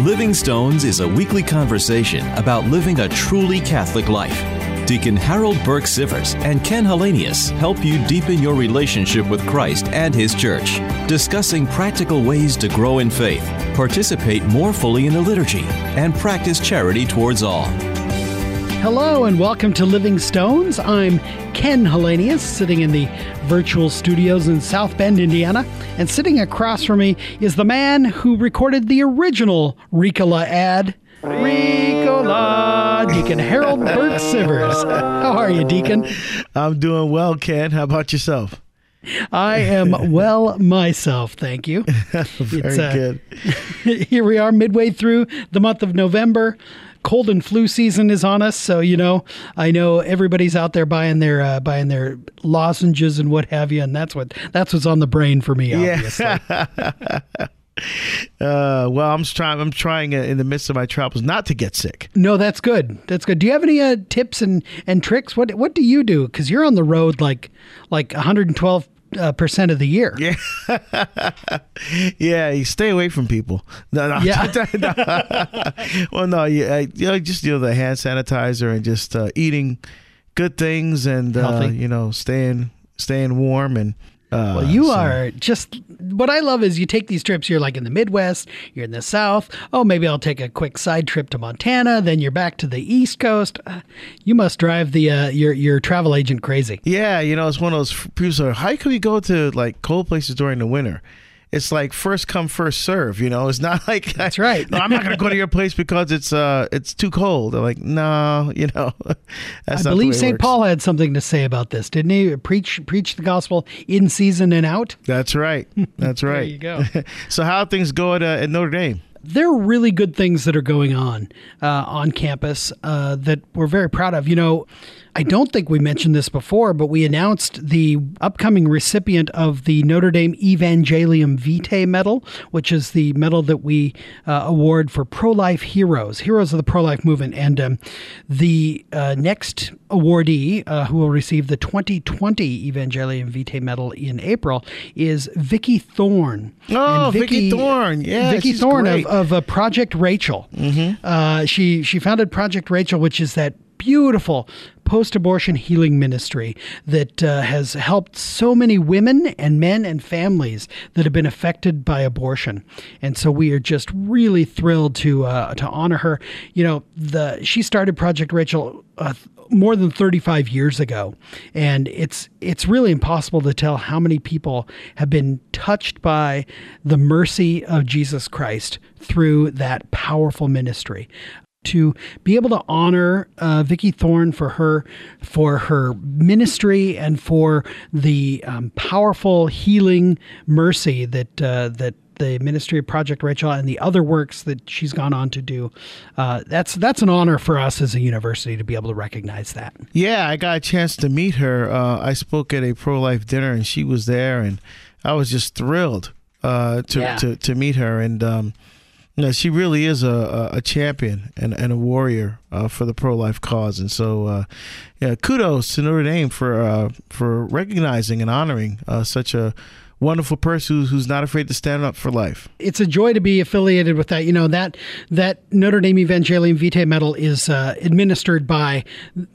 Living Stones is a weekly conversation about living a truly Catholic life. Deacon Harold Burke Sivers and Ken Hallenius help you deepen your relationship with Christ and His Church, discussing practical ways to grow in faith, participate more fully in the liturgy, and practice charity towards all. Hello and welcome to Living Stones. I'm Ken Hallenius, sitting in the virtual studios in South Bend, Indiana. And sitting across from me is the man who recorded the original Ricola ad. Ricola, Deacon Harold Burke Sivers. How are you, Deacon? I'm doing well, Ken. How about yourself? I am well myself, thank you. Very uh, good. here we are, midway through the month of November cold and flu season is on us, so you know I know everybody's out there buying their uh, buying their lozenges and what have you, and that's what that's what's on the brain for me. Obviously. Yeah. Uh, well, I'm trying. I'm trying uh, in the midst of my travels not to get sick. No, that's good. That's good. Do you have any uh, tips and, and tricks? What What do you do? Because you're on the road like like 112 uh, percent of the year. Yeah, yeah. You stay away from people. No, no. Yeah. well, no. You, you know, just you know the hand sanitizer and just uh, eating good things and uh, you know staying staying warm and uh, well, you so. are just what I love is you take these trips. You're like in the Midwest, you're in the South. Oh, maybe I'll take a quick side trip to Montana. Then you're back to the East Coast. Uh, you must drive the uh, your your travel agent crazy. Yeah, you know it's one of those people. Say, How can we go to like cold places during the winter? It's like first come first serve you know? It's not like that's right. No, i'm not going to go to your place because it's uh it's too cold. They're like no you know? I believe st paul had something to say about this didn't he? Preach preach the gospel in season and out? That's right. That's right. there you go. So how things go at, uh, at notre dame? There are really good things that are going on uh, on campus uh, that we're very proud of. You know, I don't think we mentioned this before, but we announced the upcoming recipient of the Notre Dame Evangelium Vitae Medal, which is the medal that we uh, award for pro life heroes, heroes of the pro life movement. And um, the uh, next awardee uh, who will receive the 2020 Evangelium Vitae Medal in April is Vicki Thorn. Oh, Vicki, Vicki Thorn. Yeah. Vicki Thorn of, of uh, Project Rachel. Mm-hmm. Uh, she, she founded Project Rachel, which is that beautiful post abortion healing ministry that uh, has helped so many women and men and families that have been affected by abortion. And so we are just really thrilled to uh, to honor her. You know, the she started Project Rachel uh, more than 35 years ago and it's it's really impossible to tell how many people have been touched by the mercy of Jesus Christ through that powerful ministry to be able to honor uh, Vicki Thorn for her for her ministry and for the um, powerful healing mercy that uh, that the ministry of Project Rachel and the other works that she's gone on to do. Uh, that's that's an honor for us as a university to be able to recognize that. Yeah, I got a chance to meet her. Uh, I spoke at a pro life dinner and she was there, and I was just thrilled uh, to, yeah. to to meet her and. Um, no, she really is a, a champion and, and a warrior uh, for the pro life cause, and so uh, yeah, kudos to Notre Dame for uh, for recognizing and honoring uh, such a wonderful person who's not afraid to stand up for life. It's a joy to be affiliated with that. You know that that Notre Dame Evangelium Vitae Medal is uh, administered by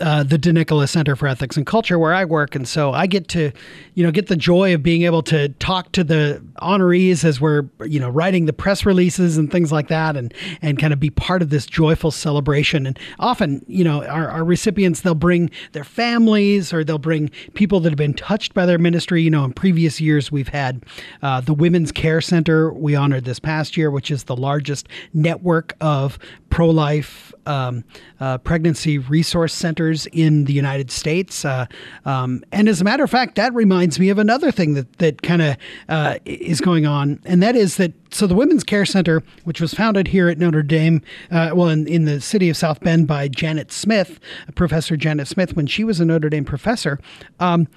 uh, the De Nicola Center for Ethics and Culture, where I work, and so I get to, you know, get the joy of being able to talk to the honorees as we're, you know, writing the press releases and things like that, and and kind of be part of this joyful celebration. And often, you know, our, our recipients they'll bring their families or they'll bring people that have been touched by their ministry. You know, in previous years we've had had uh, the Women's Care Center we honored this past year, which is the largest network of pro life um, uh, pregnancy resource centers in the United States. Uh, um, and as a matter of fact, that reminds me of another thing that, that kind of uh, is going on, and that is that so the Women's Care Center, which was founded here at Notre Dame, uh, well, in, in the city of South Bend by Janet Smith, Professor Janet Smith, when she was a Notre Dame professor. Um,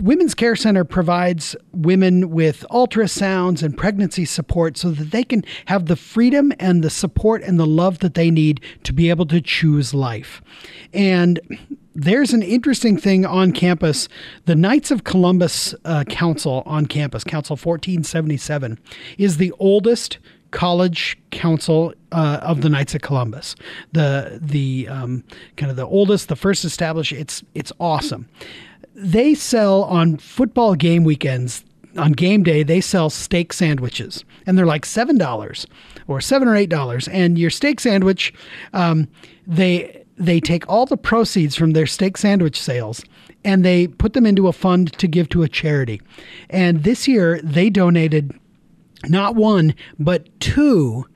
Women's Care Center provides women with ultrasounds and pregnancy support so that they can have the freedom and the support and the love that they need to be able to choose life. And there's an interesting thing on campus. The Knights of Columbus uh, Council on campus, Council 1477, is the oldest college council uh, of the Knights of Columbus, the the um, kind of the oldest, the first established. It's it's awesome. They sell on football game weekends. On game day, they sell steak sandwiches, and they're like seven dollars, or seven or eight dollars. And your steak sandwich, um, they they take all the proceeds from their steak sandwich sales and they put them into a fund to give to a charity. And this year, they donated not one, but two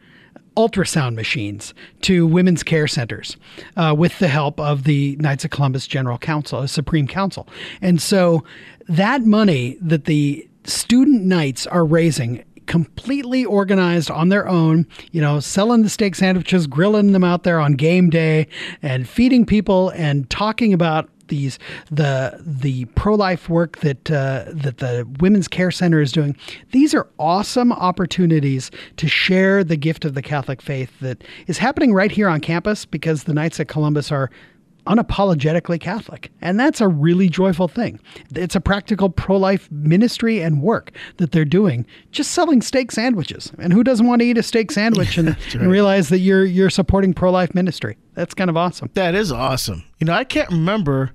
ultrasound machines to women's care centers uh, with the help of the Knights of Columbus General Council, uh, Supreme Council. And so that money that the student knights are raising completely organized on their own, you know, selling the steak sandwiches, grilling them out there on game day, and feeding people and talking about these the the pro life work that uh, that the Women's Care Center is doing. These are awesome opportunities to share the gift of the Catholic faith that is happening right here on campus because the Knights of Columbus are unapologetically Catholic. And that's a really joyful thing. It's a practical pro life ministry and work that they're doing, just selling steak sandwiches. And who doesn't want to eat a steak sandwich and, right. and realize that you're, you're supporting pro life ministry? That's kind of awesome. That is awesome. You know, I can't remember,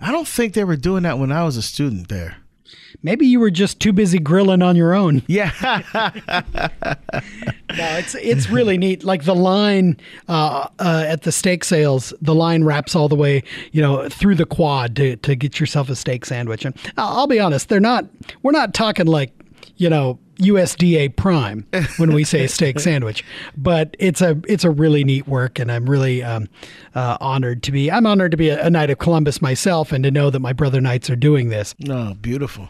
I don't think they were doing that when I was a student there. Maybe you were just too busy grilling on your own. Yeah. no, it's it's really neat. Like the line uh, uh, at the steak sales, the line wraps all the way, you know, through the quad to to get yourself a steak sandwich. And I'll be honest, they're not. We're not talking like, you know, USDA prime when we say steak sandwich, but it's a it's a really neat work, and I'm really um, uh, honored to be. I'm honored to be a, a, Knight of Columbus myself, and to know that my brother knights are doing this. Oh, beautiful!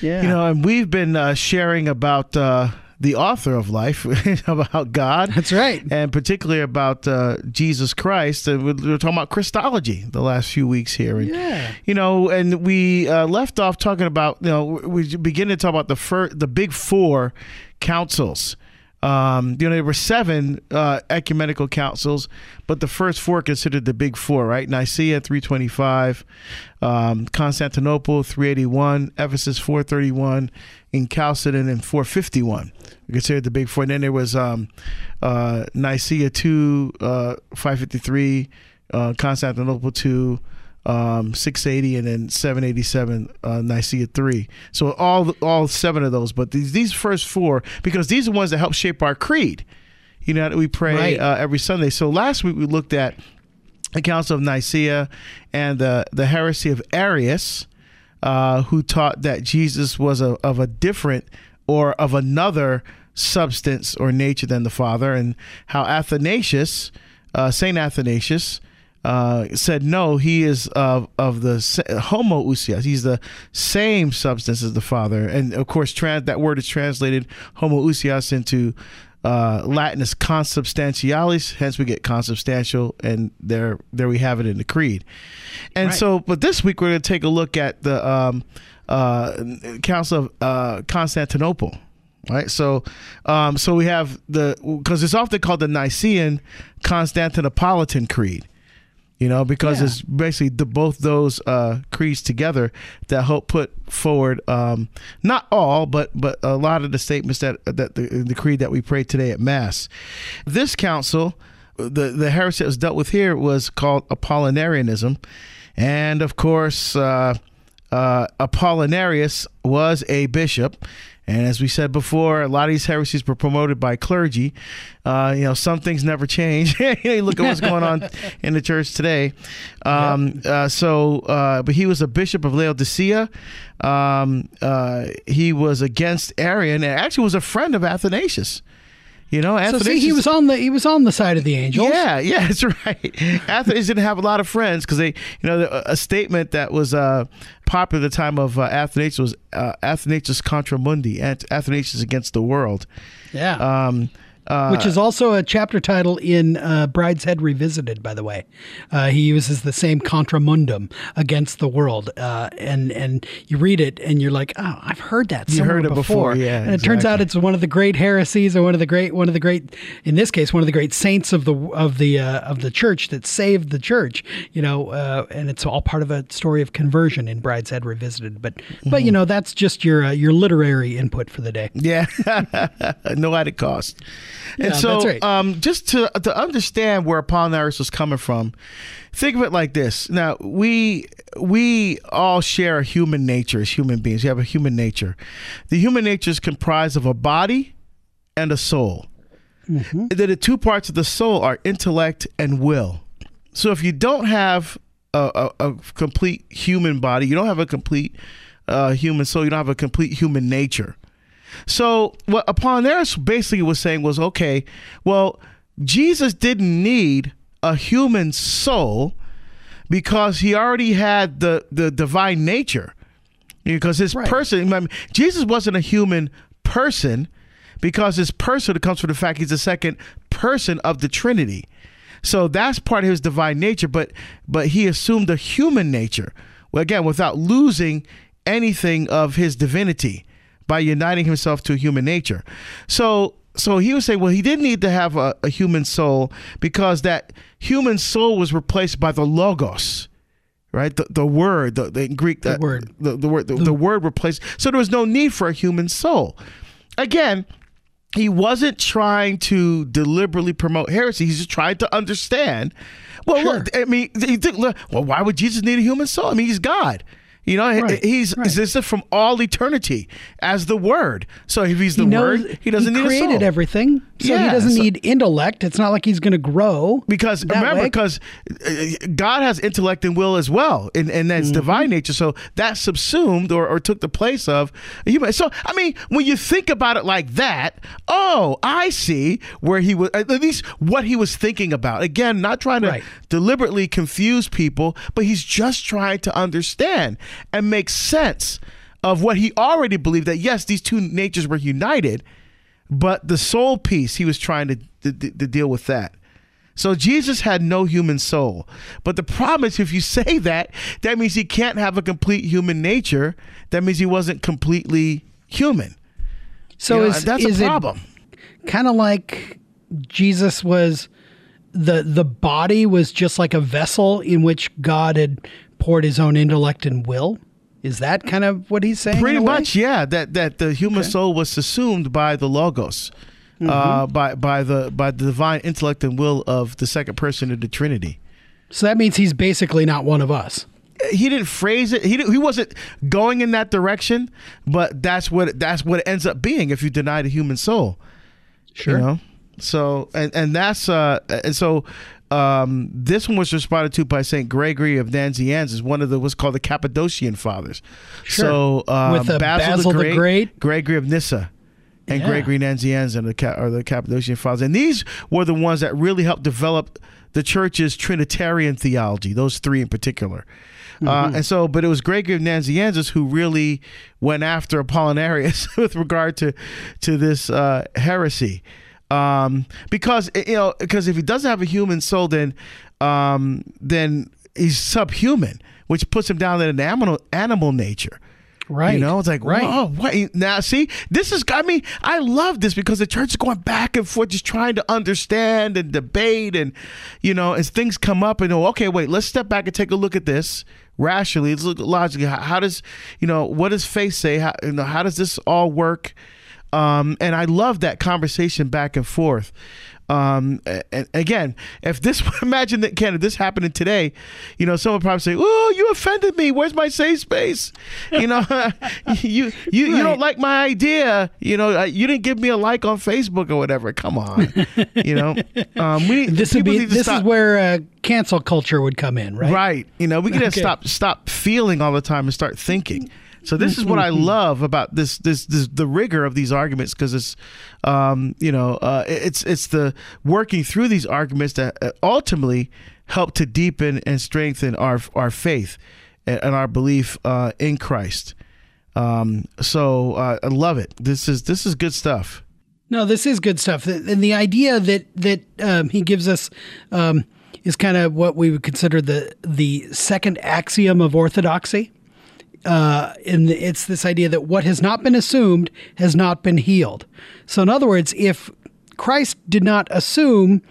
Yeah, you know, and we've been uh, sharing about. Uh, the author of life, about God. That's right. And particularly about uh, Jesus Christ. And we're talking about Christology the last few weeks here. And, yeah. You know, and we uh, left off talking about, you know, we begin to talk about the fir- the big four councils. Um, you know, there were seven uh, ecumenical councils, but the first four considered the big four, right? Nicaea 325, um, Constantinople 381, Ephesus 431, and Chalcedon in 451. We considered the big four. And then there was um, uh, Nicaea 2, uh, 553, uh, Constantinople 2, um, 680 and then 787 uh, Nicaea 3. So all all seven of those, but these these first four because these are ones that help shape our creed. You know, that we pray right. uh, every Sunday. So last week we looked at the Council of Nicaea and the the heresy of Arius, uh, who taught that Jesus was a, of a different or of another substance or nature than the Father, and how Athanasius, uh, Saint Athanasius, uh, said no, he is of of the homoousios. He's the same substance as the Father, and of course, trans, that word is translated homoousios into uh, Latin is consubstantialis. Hence, we get consubstantial, and there there we have it in the creed. And right. so, but this week we're going to take a look at the um, uh, Council of uh, Constantinople right? So, um, so we have the because it's often called the Nicene Constantinopolitan Creed, you know, because yeah. it's basically the, both those uh, creeds together that help put forward um, not all, but but a lot of the statements that that the, the creed that we pray today at Mass. This council, the the heresy that was dealt with here was called Apollinarianism, and of course. Uh, uh, Apollinarius was a bishop, and as we said before, a lot of these heresies were promoted by clergy. Uh, you know, some things never change. you look at what's going on in the church today. Um, uh, so, uh, but he was a bishop of Laodicea. Um, uh, he was against Arian and actually was a friend of Athanasius. You know, Athanasius, so see, he was on the he was on the side of the angels. Yeah, yeah, that's right. Athanasius didn't have a lot of friends because they, you know, a statement that was uh, popular at the time of uh, Athanasius was uh, Athanasius contra mundi, Athanasius against the world. Yeah. Um, Uh, Which is also a chapter title in uh, Brideshead Revisited, by the way. Uh, he uses the same contramundum against the world, uh, and and you read it and you're like, oh, I've heard that. You heard it before, yeah, And it turns out it's one of the great heresies, or one of the great, one of the great, in this case, one of the great saints of the of the uh, of the church that saved the church. You know, uh, and it's all part of a story of conversion in Brideshead Revisited. But Mm-hmm. but you know, that's just your uh, your literary input for the day. Yeah, no added cost. And Yeah, so, right. um, just to to understand where Apollinaris was coming from, think of it like this. Now, we we all share a human nature as human beings. We have a human nature. The human nature is comprised of a body and a soul. Mm-hmm. The, the two parts of the soul are intellect and will. So, if you don't have a, a, a complete human body, you don't have a complete uh, human soul, you don't have a complete human nature. So what Apollinaris basically was saying was, okay, well, Jesus didn't need a human soul because he already had the the divine nature. Because his Right. person, I mean, Jesus wasn't a human person because his person comes from the fact he's the second person of the Trinity. So that's part of his divine nature, but but he assumed a human nature. Well, again, without losing anything of his divinity by uniting himself to human nature. So so he would say, well, he didn't need to have a, a human soul because that human soul was replaced by the logos. Right, the, the word, the, the in Greek, the, uh, word. the, the word, the, the word replaced. So there was no need for a human soul. Again, he wasn't trying to deliberately promote heresy. He's just trying to understand. Well, Sure. look, I mean, look, well, why would Jesus need a human soul? I mean, he's God. You know, Right, he's right. existed from all eternity as the Word. So if he's the Word, he doesn't need created a soul. everything, so he doesn't so- need intellect. It's not like he's going to grow Because remember, because uh, God has intellect and will as well, and, and that's Mm-hmm. divine nature. So that subsumed or, or took the place of human. So I mean, when you think about it like that, oh, I see where he was at least what he was thinking about. Again, not trying to Right. deliberately confuse people, but he's just trying to understand and make sense of what he already believed that yes, these two natures were united, but the soul piece he was trying to, to, to deal with that. So Jesus had no human soul. But the problem is if you say that, that means he can't have a complete human nature. That means he wasn't completely human. so You know, is, that's is a problem. kind of like Jesus was the the body was just like a vessel in which God had poured His own intellect and will. Is that kind of what he's saying? Pretty much, yeah. That that the human soul was assumed by the logos, uh, Mm-hmm. by by the by the divine intellect and will of the second person of the Trinity. So that means he's basically not one of us. he didn't phrase it. He he wasn't going in that direction, but that's what that's what it ends up being if you deny the human soul. Sure. You know? So and and that's uh and so um this one was responded to by Saint Gregory of Nazianzus, one of the what's called the Cappadocian fathers. Sure. So um, With, uh, Basil, Basil the, the Great, Great. Gregory of Nyssa. And Yeah. Gregory Nazianzus are the, are the Cappadocian fathers. And these were the ones that really helped develop the church's Trinitarian theology, those three in particular. Uh, and so, but it was Gregory of Nazianzus who really went after Apollinarius with regard to to this uh, heresy, um, because you know, because if he doesn't have a human soul, then um, then he's subhuman, which puts him down in an animal animal nature. Right. You know, it's like, Right. whoa, what? Now, see, this is, I mean, I love this because the church is going back and forth, just trying to understand and debate. And, you know, as things come up and, oh, okay, wait, let's step back and take a look at this rationally. Let's look logically. How, how does, you know, what does faith say? How, you know, how does this all work? Um, and I love that conversation back and forth. Um, and again, if this imagine that Ken, if this happening today, you know, someone would probably say, "Oh, you offended me. Where's my safe space?" You know, you you you don't like my idea. You know, uh, you didn't give me a like on Facebook or whatever. Come on, you know. Um, we This would be this stop- is where uh, cancel culture would come in, right? Right. You know, we can just Okay. stop stop feeling all the time and start thinking. So this is what I love about this this, this the rigor of these arguments because it's um, you know uh, it's it's the working through these arguments that uh, ultimately help to deepen and strengthen our our faith and, and our belief uh, in Christ. Um, so uh, I love it. This is this is good stuff. No, this is good stuff. And the idea that that um, he gives us um, is kind of what we would consider the the second axiom of orthodoxy. Uh, and it's this idea that what has not been assumed has not been healed. So, in other words, if Christ did not assume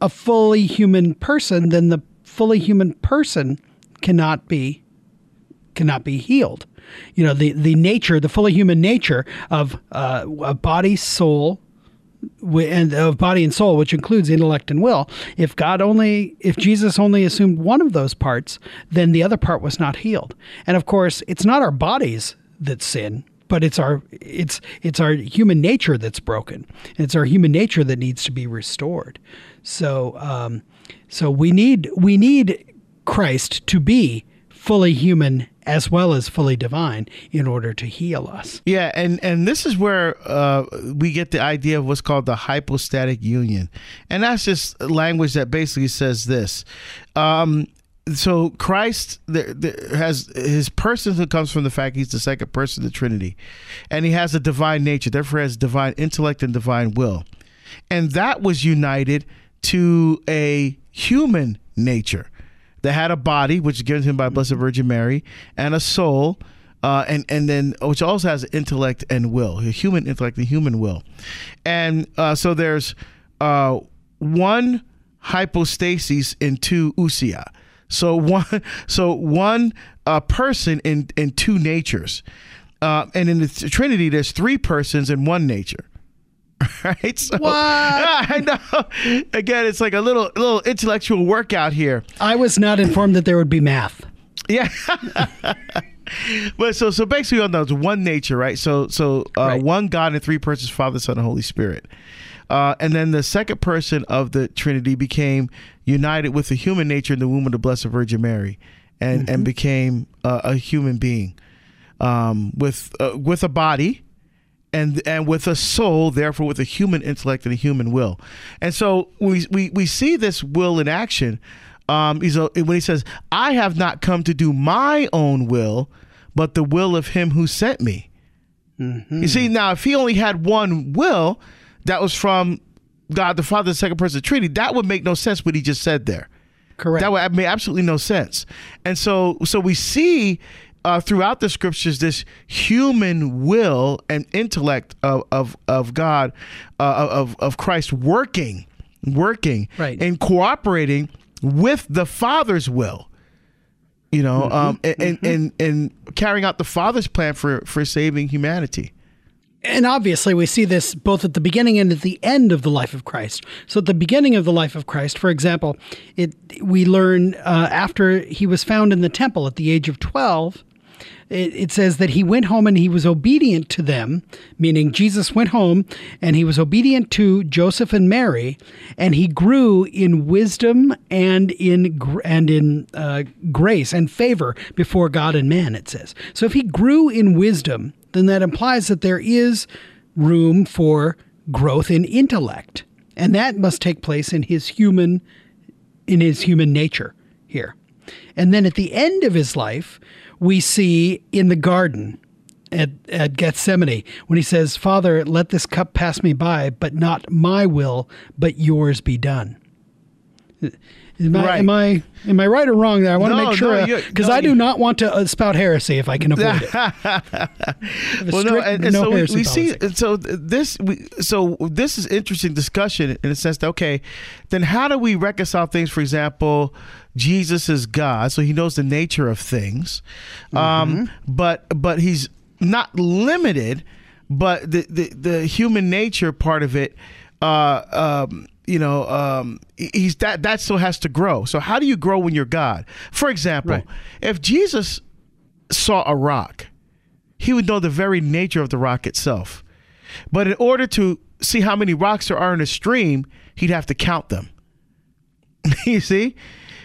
a fully human person, then the fully human person cannot be cannot be healed. You know, the the nature, the fully human nature of uh, a body, soul, and of body and soul, which includes intellect and will. If God only, if Jesus only assumed one of those parts, then the other part was not healed. And of course, it's not our bodies that sin, but it's our it's it's our human nature that's broken. It's our human nature that needs to be restored. So um, so we need we need Christ to be fully human as well as fully divine in order to heal us. Yeah, and and this is where uh, we get the idea of what's called the hypostatic union, and that's just language that basically says this. Um, so Christ there, there has his person who comes from the fact he's the second person of the Trinity, and he has a divine nature, therefore has divine intellect and divine will, and that was united to a human nature that had a body, which is given to him by Blessed Virgin Mary, and a soul, uh, and and then which also has intellect and will, human intellect and human will, and uh, so there's uh, one hypostasis in two ousia. So one, so one uh, person in in two natures, uh, and in the Trinity, there's three persons in one nature. right? So, what? I know. Again, it's like a little little intellectual workout here. I was not informed that there would be math. Yeah. but so so basically on those one nature, right? So so uh, right. one God and three persons, Father, Son, and Holy Spirit. Uh, and then the second person of the Trinity became united with the human nature in the womb of the Blessed Virgin Mary, and mm-hmm. and became uh, a human being um, with uh, with a body and and with a soul, therefore with a human intellect and a human will. And so we we, we see this will in action. Um, he's a, when he says, "I have not come to do my own will, but the will of him who sent me." Mm-hmm. You see, now if he only had one will, that was from God the Father, the second person of the Trinity, that would make no sense what he just said there. Correct. That would make absolutely no sense. And so, so we see uh, throughout the scriptures this human will and intellect of of, of God, uh, of of Christ working, working, right. and cooperating with the Father's will. You know, mm-hmm. um, and, mm-hmm. and and carrying out the Father's plan for for saving humanity. And obviously, we see this both at the beginning and at the end of the life of Christ. So, at the beginning of the life of Christ, for example, it we learn uh, after he was found in the temple at the age of twelve, it, it says that he went home and he was obedient to them, meaning Jesus went home and he was obedient to Joseph and Mary, and he grew in wisdom and in and in uh, grace and favor before God and man. It says so. If he grew in wisdom, then that implies that there is room for growth in intellect, and that must take place in his human in his human nature here. And then at the end of his life, we see in the garden at, at Gethsemane when he says, Father, let this cup pass me by, but not my will, but yours be done. Am I, right. am I am I right or wrong there? I want no, to make sure because no, no, I do not want to uh, spout heresy if I can avoid it. well, no, and, and so we, we see so this we, so this is interesting discussion in the sense that okay, then how do we reconcile things? For example, Jesus is God, so He knows the nature of things, um, mm-hmm. um, but but He's not limited. But the, the the human nature part of it. Uh, um, you know, um, he's that that still has to grow. So how do you grow when you're God? For example, right. if Jesus saw a rock, he would know the very nature of the rock itself. But in order to see how many rocks there are in a stream, he'd have to count them. you see?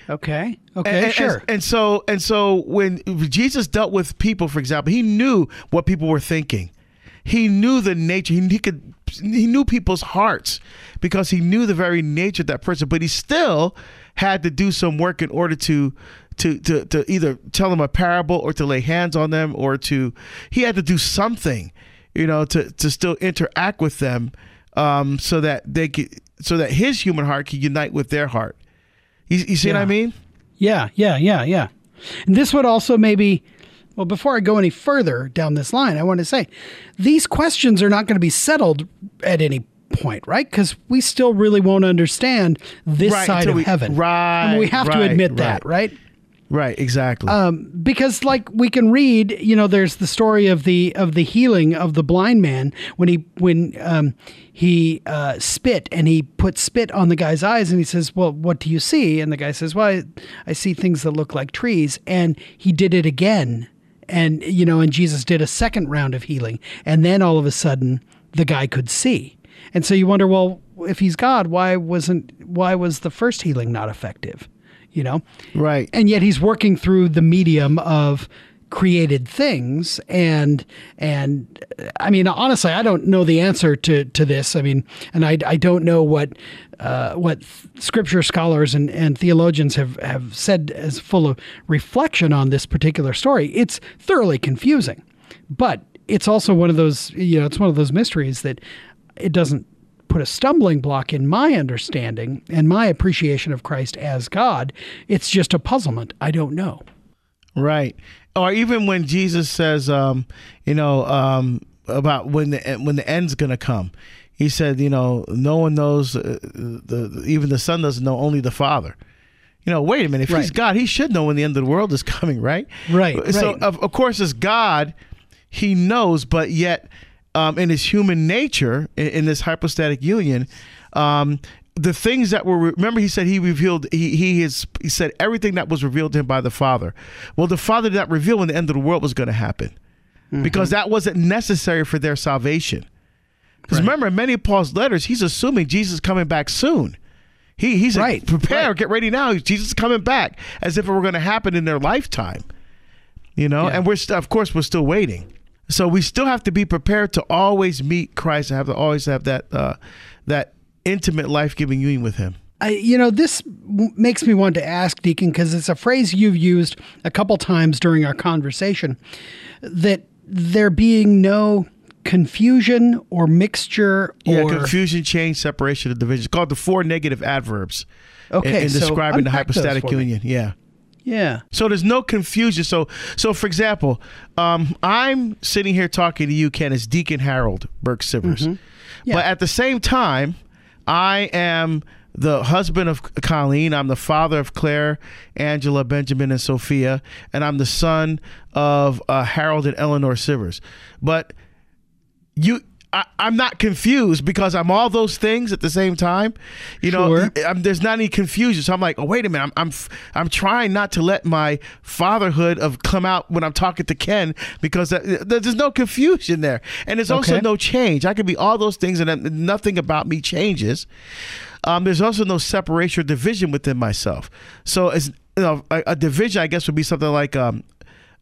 Okay. Okay. And, sure. And, and, so and so when Jesus dealt with people, for example, he knew what people were thinking. He knew the nature. He, he could he knew people's hearts because he knew the very nature of that person, but he still had to do some work in order to to to, to either tell them a parable or to lay hands on them or to he had to do something, you know, to to still interact with them um, so that they could, so that his human heart can unite with their heart. You, you see yeah. what I mean? Yeah, yeah, yeah, yeah. And this would also maybe, well, before I go any further down this line, I want to say these questions are not going to be settled at any point, right? Because we still really won't understand this right, side of we, heaven. Right. And we have right, to admit right. that, right? Right, exactly. Um, because like we can read, you know, there's the story of the of the healing of the blind man when he when um, he uh, spit and he put spit on the guy's eyes and he says, "Well, what do you see?" And the guy says, "Well, I, I see things that look like trees." And he did it again, and you know, and Jesus did a second round of healing, and then all of a sudden the guy could see. And so you wonder, well, if he's God, why wasn't why was the first healing not effective? you know? Right. And yet he's working through the medium of created things and and I mean honestly I don't know the answer to to this I mean and I, I don't know what uh, what scripture scholars and, and theologians have have said as full of reflection on this particular story it's thoroughly confusing but it's also one of those you know it's one of those mysteries that it doesn't put a stumbling block in my understanding and my appreciation of Christ as God. It's just a puzzlement. I don't know. Right. Or even when Jesus says, um, you know, um, about when the when the end's going to come, he said, you know, no one knows, uh, the even the Son doesn't know, only the Father. You know, wait a minute. If right. he's God, he should know when the end of the world is coming, right? Right. So, right. Of, of course, as God, he knows, but yet um, in his human nature, in, in this hypostatic union, um, the things that were remember he said he revealed he he is he said everything that was revealed to him by the father well the father did not reveal when the end of the world was going to happen mm-hmm. because that wasn't necessary for their salvation because right. remember in many of paul's letters he's assuming jesus is coming back soon he he's right. like prepare right. get ready now jesus is coming back as if it were going to happen in their lifetime you know yeah. and we're st- of course we're still waiting so we still have to be prepared to always meet Christ and have to always have that uh, that intimate life giving union with Him. I, you know, this w- makes me want to ask Deacon because it's a phrase you've used a couple times during our conversation that there being no confusion or mixture yeah, or confusion, change, separation, and division. It's called the four negative adverbs. Okay, in, in so describing the hypostatic union. Me. Yeah. Yeah. So there's no confusion. So so for example, um, I'm sitting here talking to you, Ken, as Deacon Harold Burke Sivers. Mm-hmm. Yeah. But at the same time, I am the husband of Colleen. I'm the father of Claire, Angela, Benjamin, and Sophia, and I'm the son of uh, Harold and Eleanor Sivers. But you I, am not confused because I'm all those things at the same time. You know, I'm, there's not any confusion. So I'm like, oh wait a minute, I'm I'm I'm trying not to let my fatherhood of come out when I'm talking to Ken because that, there's no confusion there, and there's also okay. no change. I can be all those things, and nothing about me changes. Um, there's also no separation or division within myself. So as you know, a, a division, I guess, would be something like um,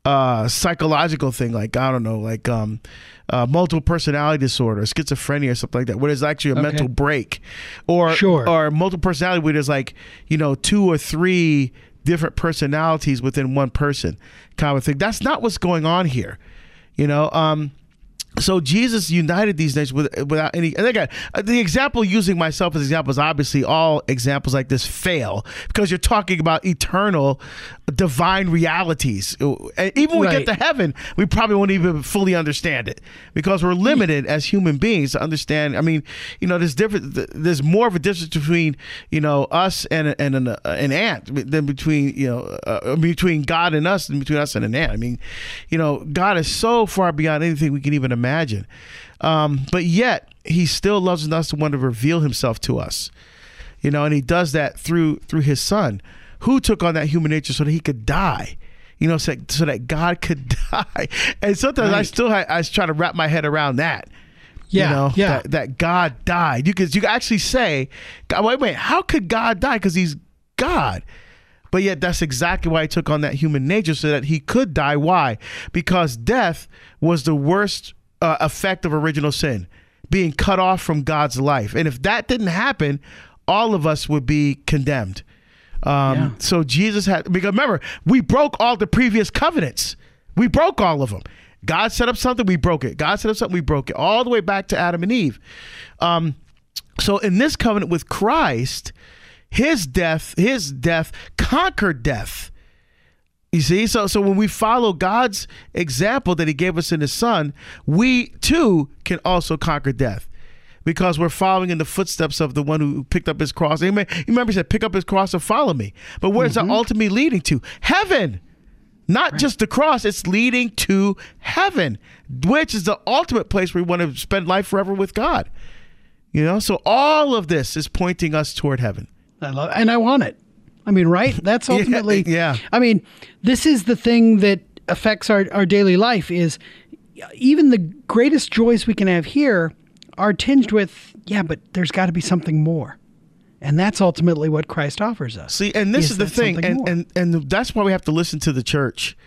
uh, psychological thing, like I don't know, like um, uh, multiple personality disorder, schizophrenia, or something like that, where there's actually a okay. mental break, or sure. or multiple personality where there's like you know two or three different personalities within one person, kind of thing. That's not what's going on here, you know. Um, so Jesus united these nations with, without any. And again, uh, the example using myself as example is obviously all examples like this fail because you're talking about eternal, divine realities. And even when right. we get to heaven, we probably won't even fully understand it because we're limited as human beings to understand. I mean, you know, there's different. There's more of a difference between you know us and and an, an ant than between you know uh, between God and us and between us and an ant. I mean, you know, God is so far beyond anything we can even imagine imagine. Um, but yet, he still loves us to want to reveal himself to us. You know, and he does that through through his son, who took on that human nature so that he could die. You know, so, so that God could die. And sometimes right. I still I, I try to wrap my head around that. Yeah, you know, yeah. That, that God died. You could you could actually say, wait, wait, how could God die? Because he's God. But yet, that's exactly why he took on that human nature so that he could die. Why? Because death was the worst uh, effect of original sin, being cut off from God's life. And if that didn't happen, all of us would be condemned. Um, yeah. So Jesus had, because remember, we broke all the previous covenants. We broke all of them. God set up something, we broke it. God set up something, we broke it. All the way back to Adam and Eve. Um, so in this covenant with Christ, his death, his death conquered death. You see, so so when we follow God's example that He gave us in His Son, we too can also conquer death because we're following in the footsteps of the one who picked up his cross. Amen. You remember he said, "Pick up his cross and follow me." But where's mm-hmm. that ultimately leading to? Heaven. Not right. just the cross, it's leading to heaven, which is the ultimate place where we want to spend life forever with God. You know, so all of this is pointing us toward heaven. I love, and I want it. I mean, right? That's ultimately. yeah, yeah. I mean, this is the thing that affects our, our daily life. Is even the greatest joys we can have here are tinged with, yeah, but there's got to be something more. And that's ultimately what Christ offers us. See, and this is, is the thing, and, and and that's why we have to listen to the church.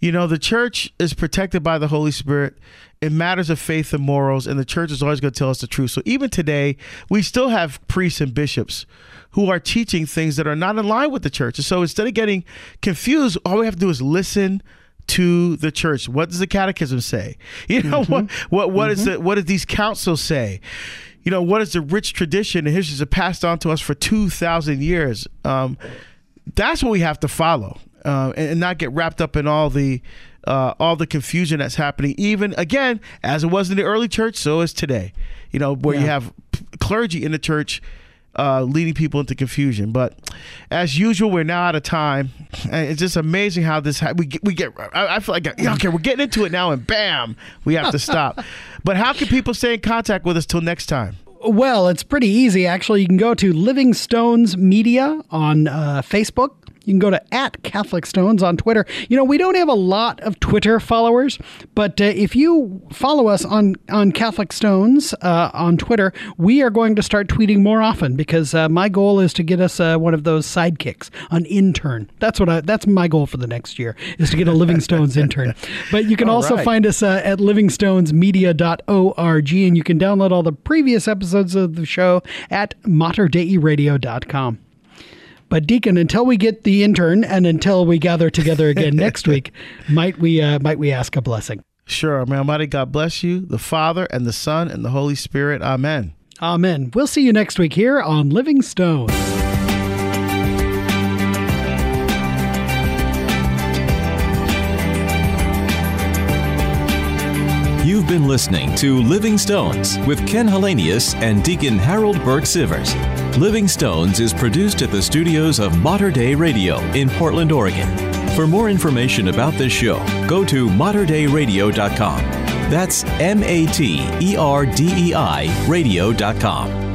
You know, the church is protected by the Holy Spirit in matters of faith and morals, and the church is always going to tell us the truth. So even today, we still have priests and bishops who are teaching things that are not in line with the church. And so instead of getting confused, all we have to do is listen to the church. What does the catechism say? You know, mm-hmm. what what what mm-hmm. is the what does these councils say? You know, what is the rich tradition and history that passed on to us for two thousand years? Um, that's what we have to follow, uh, and, and, not get wrapped up in all the uh, all the confusion that's happening. Even again, as it was in the early church, so is today. You know, where yeah. you have clergy in the church uh, leading people into confusion. But as usual, we're now out of time. And it's just amazing how this ha- we get, we get. I, I feel like okay, we're getting into it now, and bam, we have to stop. but how can people stay in contact with us till next time? Well, it's pretty easy actually. You can go to Living Stones Media on uh, Facebook you can go to at Catholic Stones on Twitter. You know, we don't have a lot of Twitter followers, but uh, if you follow us on on Catholic Stones uh, on Twitter, we are going to start tweeting more often because uh, my goal is to get us uh, one of those sidekicks, an intern. That's what I. That's my goal for the next year is to get a Living Stones intern. But you can also right. find us uh, at livingstonesmedia.org, and you can download all the previous episodes of the show at materdeiradio.com. But Deacon, until we get the intern and until we gather together again next week, might we uh, might we ask a blessing? Sure, may Almighty God bless you, the Father and the Son and the Holy Spirit. Amen. Amen. We'll see you next week here on Living Stone. Been listening to Living Stones with Ken Hallenius and Deacon Harold Burke Sivers. Living Stones is produced at the studios of Mater Dei Radio in Portland, Oregon. For more information about this show, go to materdeiradio.com. That's M A T E R D E I radio.com.